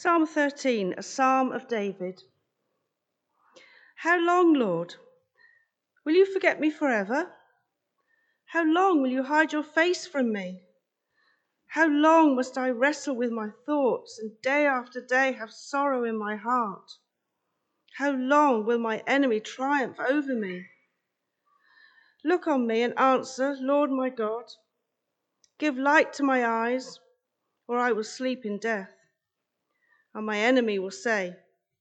Psalm 13, a psalm of David. How long, Lord? Will you forget me forever? How long will you hide your face from me? How long must I wrestle with my thoughts and day after day have sorrow in my heart? How long will my enemy triumph over me? Look on me and answer, Lord my God. Give light to my eyes, or I will sleep in death and my enemy will say,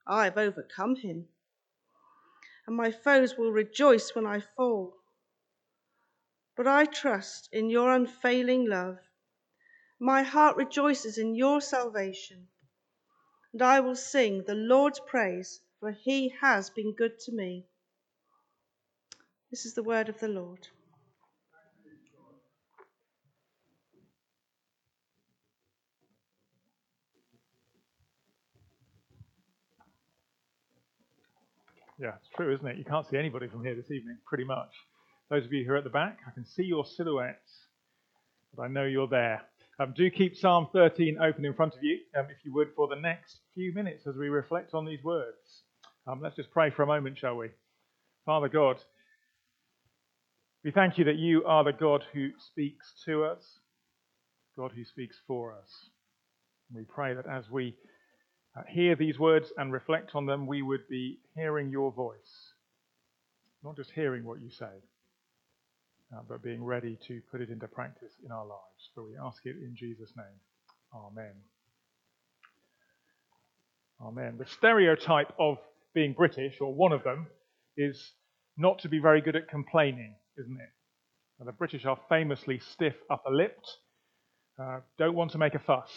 I have overcome him. And my foes will rejoice when I fall. But I trust in your unfailing love. My heart rejoices in your salvation. And I will sing the Lord's praise, for he has been good to me. This is the word of the Lord. Yeah, it's true, isn't it? You can't see anybody from here this evening, pretty much. Those of you who are at the back, I can see your silhouettes, but I know you're there. Um, do keep Psalm 13 open in front of you, um, if you would, for the next few minutes as we reflect on these words. Um, let's just pray for a moment, shall we? Father God, we thank you that you are the God who speaks to us, God who speaks for us. We pray that as we uh, hear these words and reflect on them, we would be hearing your voice. Not just hearing what you say, uh, but being ready to put it into practice in our lives. For we ask it in Jesus' name. Amen. Amen. The stereotype of being British, or one of them, is not to be very good at complaining, isn't it? Now, the British are famously stiff upper lipped, uh, don't want to make a fuss.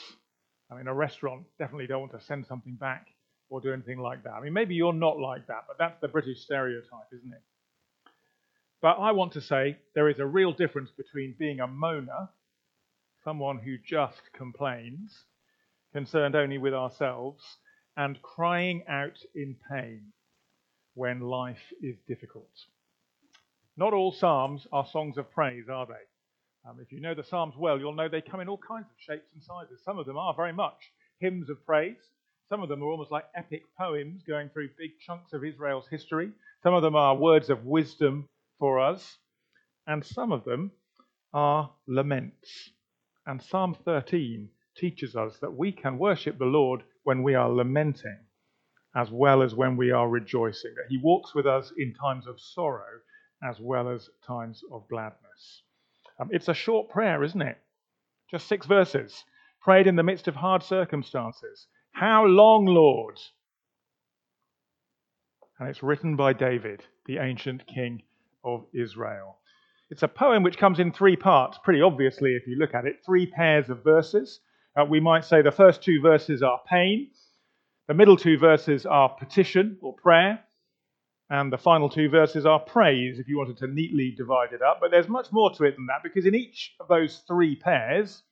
I mean, a restaurant definitely don't want to send something back or do anything like that. I mean, maybe you're not like that, but that's the British stereotype, isn't it? But I want to say there is a real difference between being a moaner, someone who just complains, concerned only with ourselves, and crying out in pain when life is difficult. Not all Psalms are songs of praise, are they? Um, if you know the Psalms well, you'll know they come in all kinds of shapes and sizes. Some of them are very much hymns of praise. Some of them are almost like epic poems going through big chunks of Israel's history. Some of them are words of wisdom for us. And some of them are laments. And Psalm 13 teaches us that we can worship the Lord when we are lamenting as well as when we are rejoicing, that He walks with us in times of sorrow as well as times of gladness. Um, it's a short prayer, isn't it? Just six verses, prayed in the midst of hard circumstances. How long, Lord? And it's written by David, the ancient king of Israel. It's a poem which comes in three parts, pretty obviously, if you look at it. Three pairs of verses. Uh, we might say the first two verses are pain, the middle two verses are petition or prayer, and the final two verses are praise, if you wanted to neatly divide it up. But there's much more to it than that, because in each of those three pairs,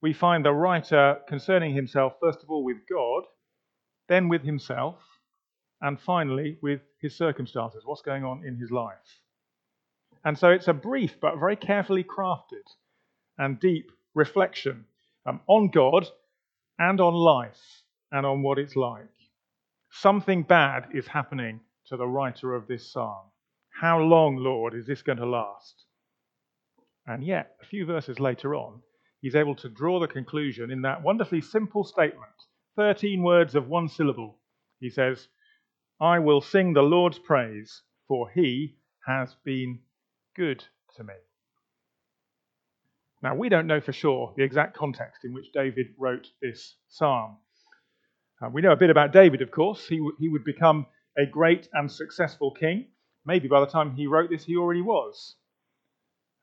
we find the writer concerning himself, first of all, with God, then with himself, and finally with his circumstances, what's going on in his life. And so it's a brief but very carefully crafted and deep reflection um, on God and on life and on what it's like. Something bad is happening to the writer of this psalm. How long, Lord, is this going to last? And yet, a few verses later on, he's able to draw the conclusion in that wonderfully simple statement 13 words of one syllable. He says, I will sing the Lord's praise, for he has been good to me. Now, we don't know for sure the exact context in which David wrote this psalm. Uh, we know a bit about David, of course. He, w- he would become a great and successful king. Maybe by the time he wrote this, he already was.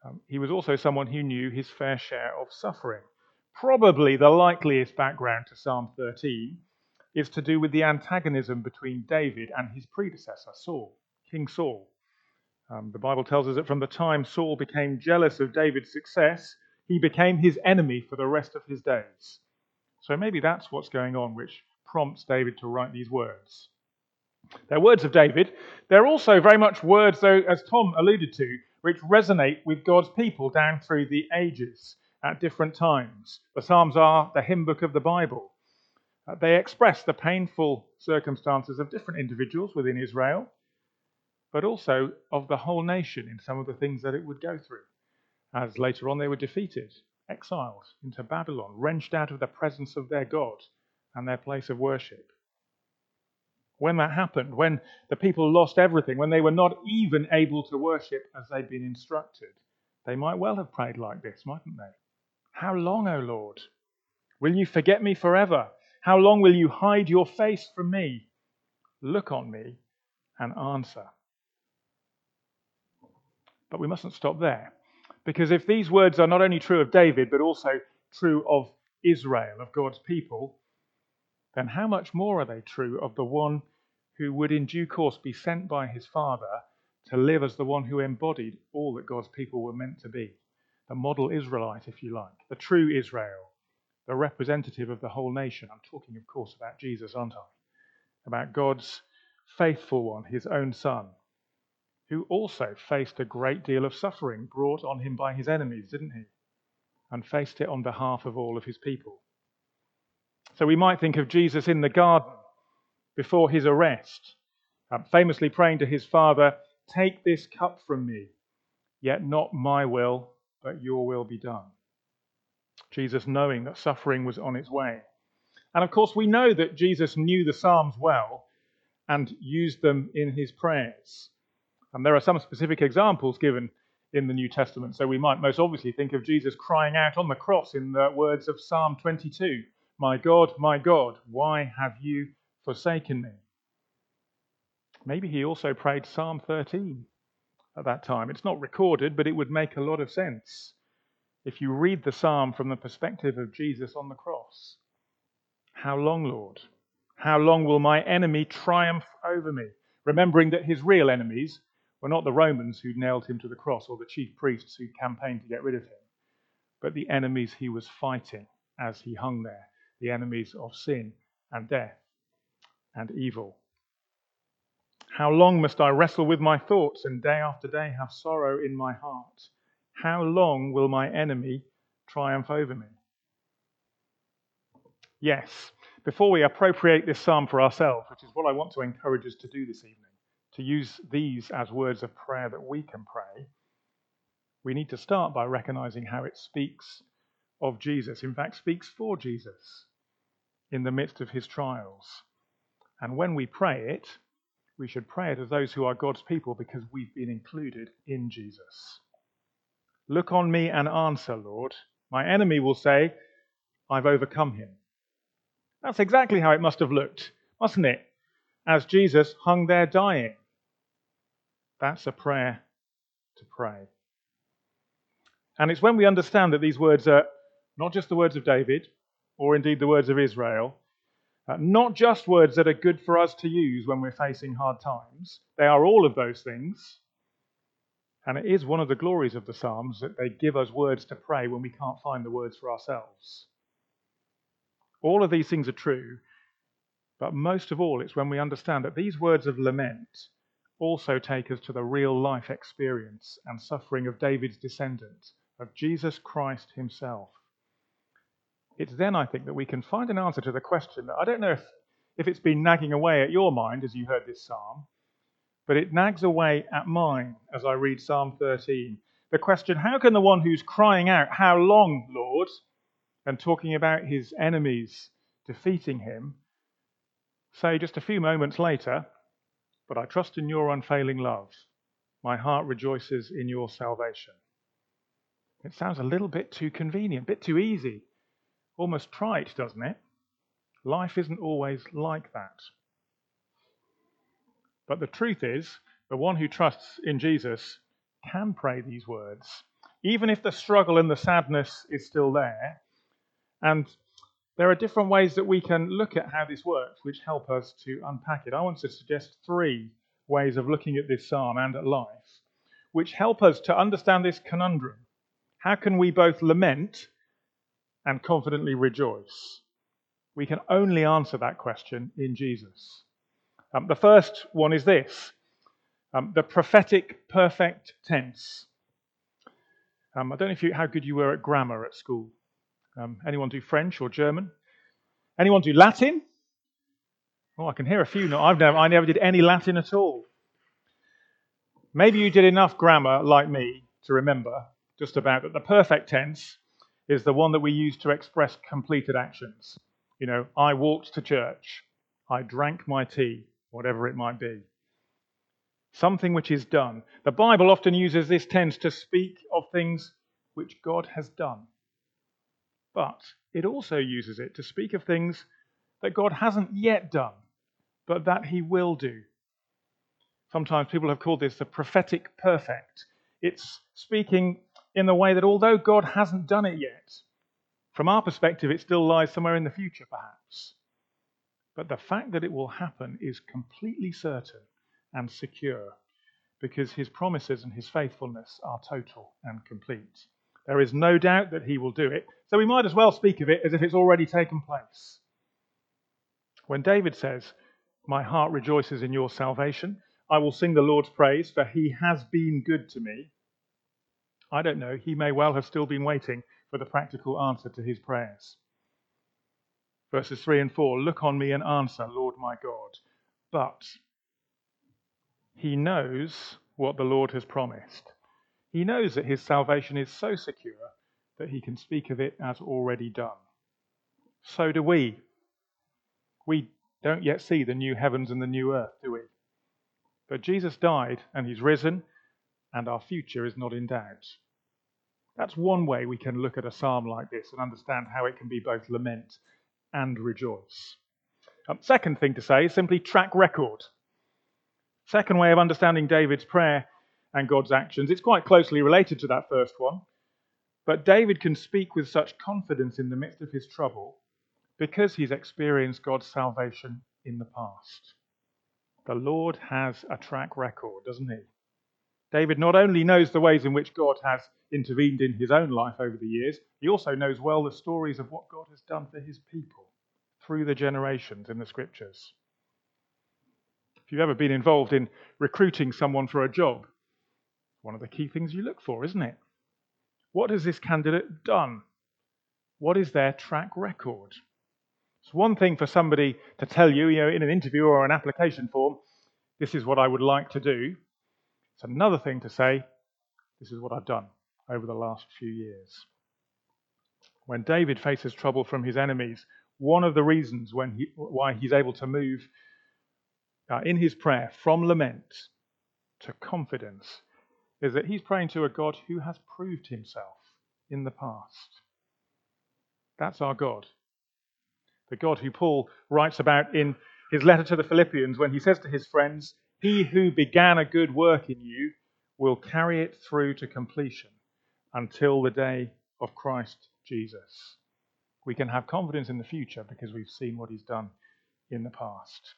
Um, he was also someone who knew his fair share of suffering. Probably the likeliest background to Psalm 13 is to do with the antagonism between David and his predecessor, Saul, King Saul. Um, the Bible tells us that from the time Saul became jealous of David's success, he became his enemy for the rest of his days. So maybe that's what's going on, which prompts David to write these words. They're words of David. They're also very much words, though, as Tom alluded to, which resonate with God's people down through the ages at different times. The Psalms are the hymn book of the Bible. Uh, they express the painful circumstances of different individuals within Israel, but also of the whole nation in some of the things that it would go through. As later on they were defeated, exiled into Babylon, wrenched out of the presence of their God and their place of worship. When that happened, when the people lost everything, when they were not even able to worship as they'd been instructed, they might well have prayed like this, mightn't they? How long, O Lord? Will you forget me forever? How long will you hide your face from me? Look on me and answer. But we mustn't stop there. Because if these words are not only true of David, but also true of Israel, of God's people, then how much more are they true of the one who would in due course be sent by his Father to live as the one who embodied all that God's people were meant to be? The model Israelite, if you like, the true Israel, the representative of the whole nation. I'm talking, of course, about Jesus, aren't I? About God's faithful one, his own son, who also faced a great deal of suffering brought on him by his enemies, didn't he? And faced it on behalf of all of his people. So we might think of Jesus in the garden before his arrest, um, famously praying to his Father, Take this cup from me, yet not my will, but your will be done. Jesus knowing that suffering was on its way. And of course, we know that Jesus knew the Psalms well and used them in his prayers. And there are some specific examples given in the New Testament. So we might most obviously think of Jesus crying out on the cross in the words of Psalm 22 My God, my God, why have you forsaken me? Maybe he also prayed Psalm 13 at that time. It's not recorded, but it would make a lot of sense if you read the psalm from the perspective of Jesus on the cross. How long, Lord? How long will my enemy triumph over me? Remembering that his real enemies were not the Romans who nailed him to the cross or the chief priests who campaigned to get rid of him, but the enemies he was fighting as he hung there, the enemies of sin and death and evil. How long must I wrestle with my thoughts and day after day have sorrow in my heart? How long will my enemy triumph over me? Yes, before we appropriate this psalm for ourselves, which is what I want to encourage us to do this evening, to use these as words of prayer that we can pray, we need to start by recognizing how it speaks of Jesus, in fact, speaks for Jesus in the midst of his trials. And when we pray it, we should pray it as those who are God's people because we've been included in Jesus. Look on me and answer, Lord. My enemy will say, I've overcome him. That's exactly how it must have looked, mustn't it? As Jesus hung there dying. That's a prayer to pray. And it's when we understand that these words are not just the words of David, or indeed the words of Israel, uh, not just words that are good for us to use when we're facing hard times. They are all of those things. And it is one of the glories of the Psalms that they give us words to pray when we can't find the words for ourselves. All of these things are true, but most of all, it's when we understand that these words of lament also take us to the real life experience and suffering of David's descendant, of Jesus Christ himself. It's then, I think, that we can find an answer to the question I don't know if, if it's been nagging away at your mind as you heard this psalm, but it nags away at mine as I read Psalm 13. The question how can the one who's crying out, How long, Lord? and talking about his enemies defeating him, say just a few moments later, but I trust in your unfailing love. My heart rejoices in your salvation. It sounds a little bit too convenient, a bit too easy, almost trite, doesn't it? Life isn't always like that. But the truth is, the one who trusts in Jesus can pray these words, even if the struggle and the sadness is still there. And there are different ways that we can look at how this works, which help us to unpack it. I want to suggest three ways of looking at this psalm and at life, which help us to understand this conundrum. How can we both lament and confidently rejoice? We can only answer that question in Jesus. Um, the first one is this um, the prophetic perfect tense. Um, I don't know if you, how good you were at grammar at school. Um, anyone do French or German? Anyone do Latin? Oh, I can hear a few. No, I've never, I never did any Latin at all. Maybe you did enough grammar, like me, to remember just about that the perfect tense is the one that we use to express completed actions. You know, I walked to church, I drank my tea, whatever it might be. Something which is done. The Bible often uses this tense to speak of things which God has done. But it also uses it to speak of things that God hasn't yet done, but that He will do. Sometimes people have called this the prophetic perfect. It's speaking in the way that although God hasn't done it yet, from our perspective, it still lies somewhere in the future, perhaps. But the fact that it will happen is completely certain and secure because his promises and his faithfulness are total and complete. There is no doubt that he will do it, so we might as well speak of it as if it's already taken place. When David says, My heart rejoices in your salvation, I will sing the Lord's praise, for he has been good to me. I don't know, he may well have still been waiting for the practical answer to his prayers. Verses 3 and 4 Look on me and answer, Lord my God. But he knows what the Lord has promised. He knows that his salvation is so secure that he can speak of it as already done. So do we. We don't yet see the new heavens and the new earth, do we? But Jesus died and he's risen, and our future is not in doubt. That's one way we can look at a psalm like this and understand how it can be both lament and rejoice. Um, second thing to say is simply track record. Second way of understanding David's prayer and God's actions, it's quite closely related to that first one. But David can speak with such confidence in the midst of his trouble because he's experienced God's salvation in the past. The Lord has a track record, doesn't he? David not only knows the ways in which God has intervened in his own life over the years, he also knows well the stories of what God has done for his people through the generations in the scriptures. If you've ever been involved in recruiting someone for a job, one of the key things you look for, isn't it? What has this candidate done? What is their track record? It's one thing for somebody to tell you, you know, in an interview or an application form, this is what I would like to do. It's another thing to say, this is what I've done over the last few years. When David faces trouble from his enemies, one of the reasons he, why he's able to move uh, in his prayer from lament to confidence is that he's praying to a God who has proved himself in the past. That's our God. The God who Paul writes about in his letter to the Philippians when he says to his friends, he who began a good work in you will carry it through to completion until the day of Christ Jesus. We can have confidence in the future because we've seen what he's done in the past.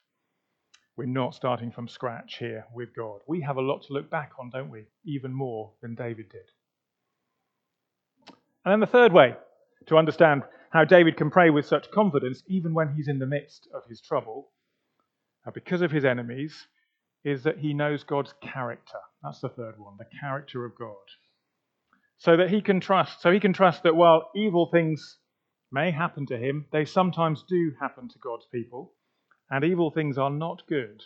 We're not starting from scratch here with God. We have a lot to look back on, don't we? Even more than David did. And then the third way to understand how David can pray with such confidence, even when he's in the midst of his trouble, because of his enemies, is that he knows God's character. That's the third one, the character of God. So that he can trust, so he can trust that while evil things may happen to him, they sometimes do happen to God's people, and evil things are not good.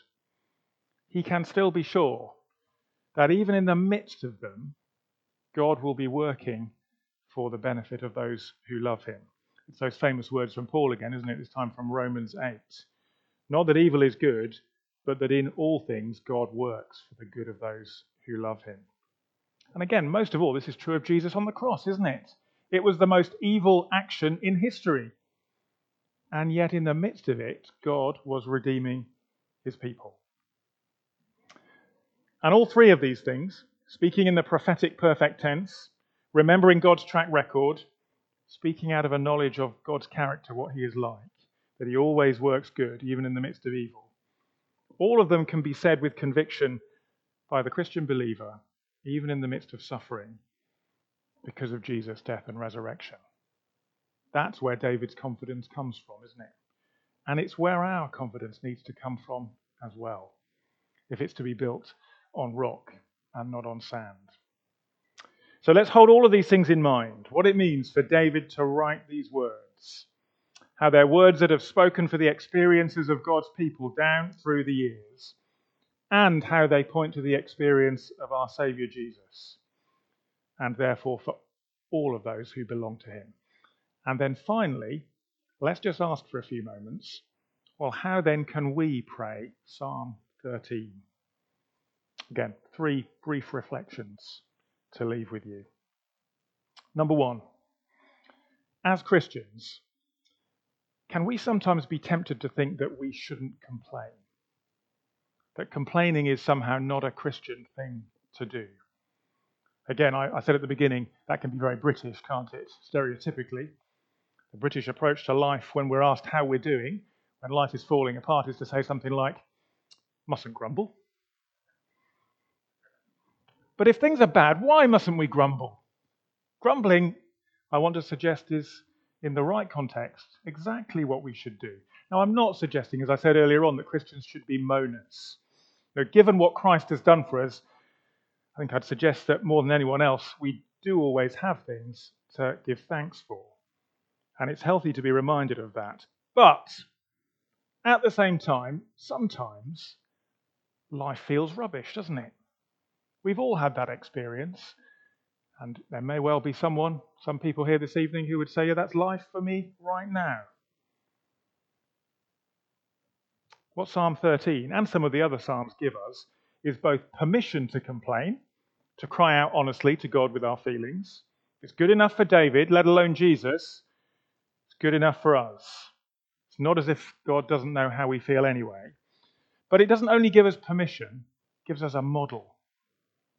He can still be sure that even in the midst of them, God will be working for the benefit of those who love him. It's those famous words from Paul again, isn't it? This time from Romans 8. Not that evil is good, but that in all things God works for the good of those who love him. And again, most of all, this is true of Jesus on the cross, isn't it? It was the most evil action in history. And yet, in the midst of it, God was redeeming his people. And all three of these things, speaking in the prophetic perfect tense, remembering God's track record, speaking out of a knowledge of God's character, what he is like, that he always works good, even in the midst of evil, all of them can be said with conviction by the Christian believer, even in the midst of suffering, because of Jesus' death and resurrection. That's where David's confidence comes from, isn't it? And it's where our confidence needs to come from as well, if it's to be built on rock and not on sand. So let's hold all of these things in mind what it means for David to write these words. How they're words that have spoken for the experiences of God's people down through the years, and how they point to the experience of our Saviour Jesus, and therefore for all of those who belong to him. And then finally, let's just ask for a few moments well, how then can we pray Psalm 13? Again, three brief reflections to leave with you. Number one, as Christians, can we sometimes be tempted to think that we shouldn't complain? That complaining is somehow not a Christian thing to do? Again, I, I, said at the beginning, that can be very British, can't it? Stereotypically. The British approach to life when we're asked how we're doing, when life is falling apart, is to say something like, mustn't grumble. But if things are bad, why mustn't we grumble? Grumbling, I want to suggest, is in the right context exactly what we should do. Now, I'm not suggesting, as I said earlier on, that Christians should be moaners. Now, given what Christ has done for us, I think I'd suggest that more than anyone else, we do always have things to give thanks for. And it's healthy to be reminded of that. But at the same time, sometimes life feels rubbish, doesn't it? We've all had that experience. And there may well be someone, some people here this evening, who would say, Yeah, that's life for me right now. What Psalm 13 and some of the other Psalms give us is both permission to complain, to cry out honestly to God with our feelings. It's good enough for David, let alone Jesus. It's good enough for us. It's not as if God doesn't know how we feel anyway. But it doesn't only give us permission, it gives us a model.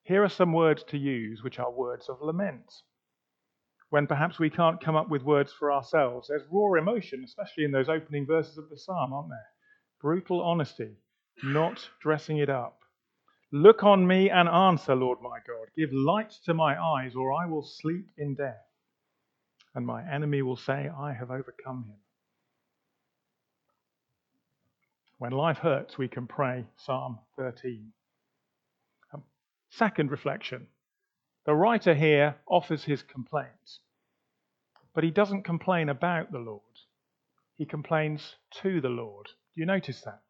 Here are some words to use which are words of lament. When perhaps we can't come up with words for ourselves, there's raw emotion, especially in those opening verses of the psalm, aren't there? Brutal honesty, not dressing it up. Look on me and answer, Lord my God. Give light to my eyes, or I will sleep in death. And my enemy will say, I have overcome him. When life hurts, we can pray Psalm 13. Second reflection the writer here offers his complaints, but he doesn't complain about the Lord, he complains to the Lord. Do you notice that?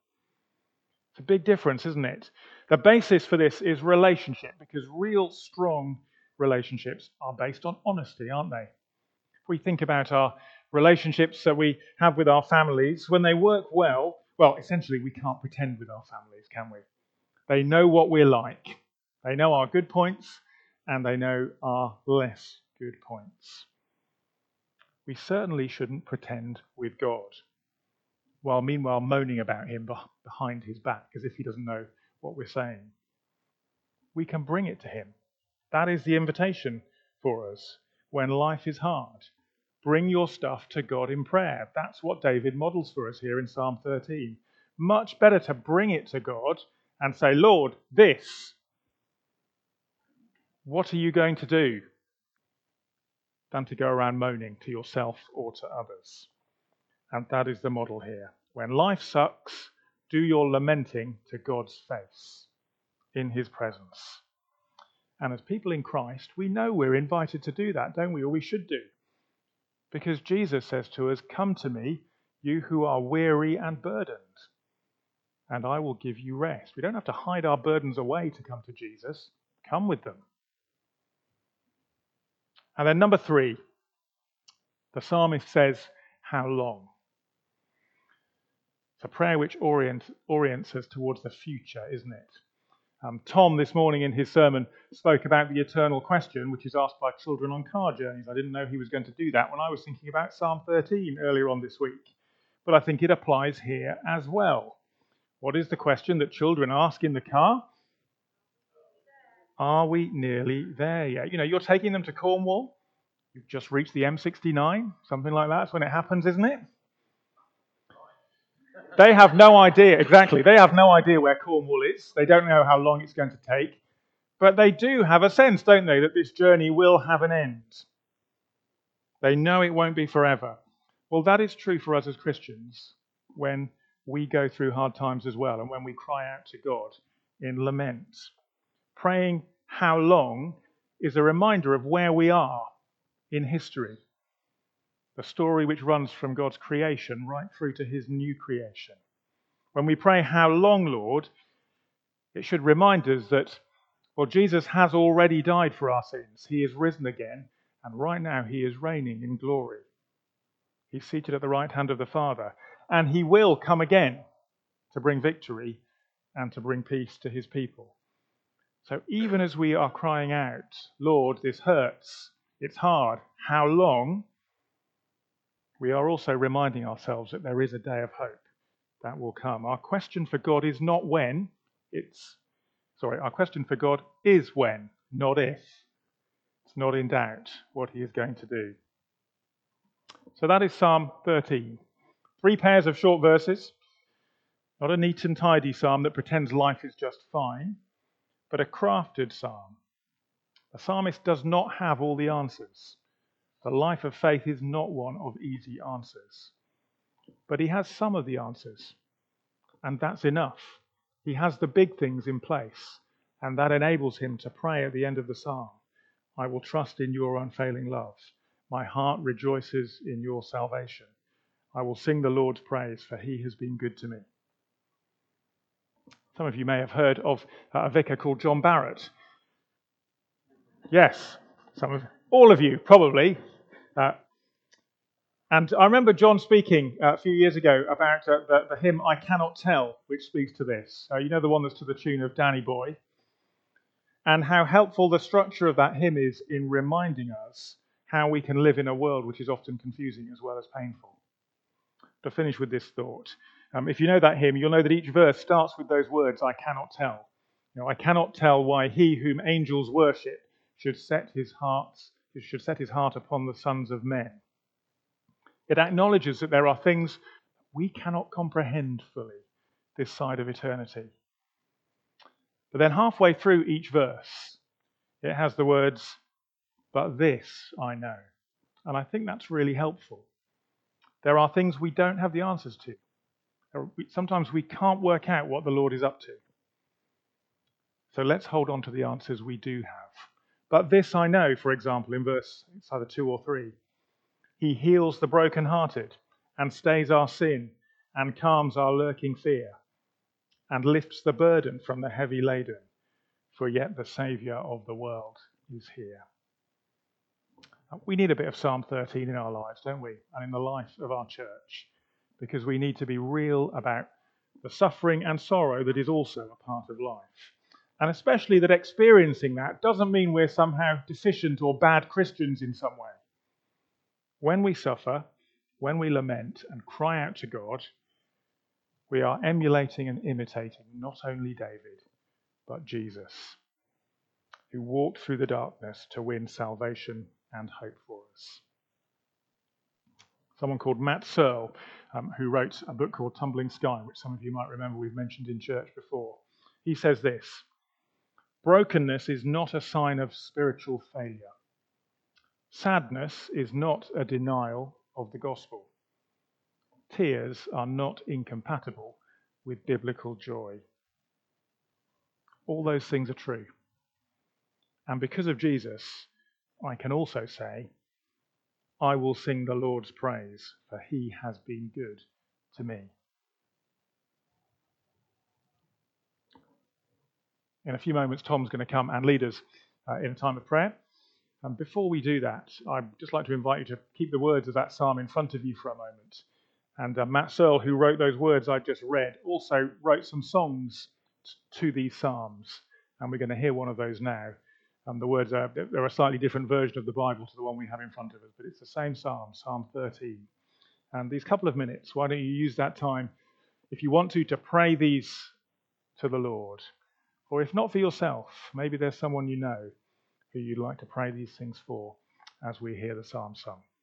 It's a big difference, isn't it? The basis for this is relationship, because real strong relationships are based on honesty, aren't they? If we think about our relationships that we have with our families, when they work well, well, essentially we can't pretend with our families, can we? They know what we're like. They know our good points and they know our less good points. We certainly shouldn't pretend with God while meanwhile moaning about him behind his back as if he doesn't know what we're saying. We can bring it to him. That is the invitation for us when life is hard. Bring your stuff to God in prayer. That's what David models for us here in Psalm 13. Much better to bring it to God and say, Lord, this, what are you going to do? Than to go around moaning to yourself or to others. And that is the model here. When life sucks, do your lamenting to God's face in his presence. And as people in Christ, we know we're invited to do that, don't we? Or we should do. Because Jesus says to us, Come to me, you who are weary and burdened, and I will give you rest. We don't have to hide our burdens away to come to Jesus. Come with them. And then, number three, the psalmist says, How long? It's a prayer which orient, orients us towards the future, isn't it? Um, Tom, this morning in his sermon, spoke about the eternal question, which is asked by children on car journeys. I didn't know he was going to do that when I was thinking about Psalm 13 earlier on this week. But I think it applies here as well. What is the question that children ask in the car? Are we nearly there yet? You know, you're taking them to Cornwall. You've just reached the M69, something like that. That's when it happens, isn't it? They have no idea, exactly. They have no idea where Cornwall is. They don't know how long it's going to take. But they do have a sense, don't they, that this journey will have an end. They know it won't be forever. Well, that is true for us as Christians when we go through hard times as well and when we cry out to God in lament. Praying how long is a reminder of where we are in history. the story which runs from God's creation right through to his new creation. When we pray, How long, Lord? it should remind us that, well, Jesus has already died for our sins. He is risen again, and right now he is reigning in glory. He's seated at the right hand of the Father, and he will come again to bring victory and to bring peace to his people. So even as we are crying out, Lord, this hurts, it's hard, how long? We are also reminding ourselves that there is a day of hope that will come. Our question for God is not when, it's, sorry, our question for God is when, not if. It's not in doubt what he is going to do. So that is Psalm 13. Three pairs of short verses. Not a neat and tidy psalm that pretends life is just fine, but a crafted psalm. A psalmist does not have all the answers. The life of faith is not one of easy answers. But he has some of the answers, and that's enough. He has the big things in place, and that enables him to pray at the end of the psalm I will trust in your unfailing love. My heart rejoices in your salvation. I will sing the Lord's praise, for he has been good to me. Some of you may have heard of a vicar called John Barrett. Yes, some of all of you probably. Uh, and I remember John speaking uh, a few years ago about uh, the, the, hymn "I Cannot Tell," which speaks to this. Uh, you know the one that's to the tune of Danny Boy, and how helpful the structure of that hymn is in reminding us how we can live in a world which is often confusing as well as painful. To finish with this thought, um, if you know that hymn, you'll know that each verse starts with those words, I cannot tell. You know, I cannot tell why he whom angels worship should set his should set his heart upon the sons of men. It acknowledges that there are things we cannot comprehend fully this side of eternity. But then halfway through each verse, it has the words, But this I know. And I think that's really helpful. There are things we don't have the answers to. Uh, sometimes we can't work out what the Lord is up to. So let's hold on to the answers we do have. But this I know, for example, in verse it's either 2 or 3. He heals the brokenhearted and stays our sin and calms our lurking fear and lifts the burden from the heavy laden, for yet the Saviour of the world is here. We need a bit of Psalm 13 in our lives, don't we? And in the life of our church because we need to be real about the suffering and sorrow that is also a part of life. And especially that experiencing that doesn't mean we're somehow deficient or bad Christians in some way. When we suffer, when we lament and cry out to God, we are emulating and imitating not only David, but Jesus, who walked through the darkness to win salvation and hope for us. Someone called Matt Searles um, who wrote a book called Tumbling Sky, which some of you might remember we've mentioned in church before. He says this Brokenness is not a sign of spiritual failure. Sadness is not a denial of the gospel. Tears are not incompatible with biblical joy. All those things are true. And because of Jesus, I can also say I will sing the Lord's praise, for he has been good to me. In a few moments, Tom's going to come and lead us uh, in a time of prayer. And before we do that, I'd just like to invite you to keep the words of that psalm in front of you for a moment. And uh, Matt Searles, who wrote those words I just read, also wrote some songs to these psalms. And we're going to hear one of those now. Um, the words are they're a slightly different version of the Bible to the one we have in front of us, but it's the same psalm, Psalm 13. And these couple of minutes, why don't you use that time, if you want to, to pray these to the Lord? Or if not for yourself, maybe there's someone you know who you'd like to pray these things for as we hear the psalm sung.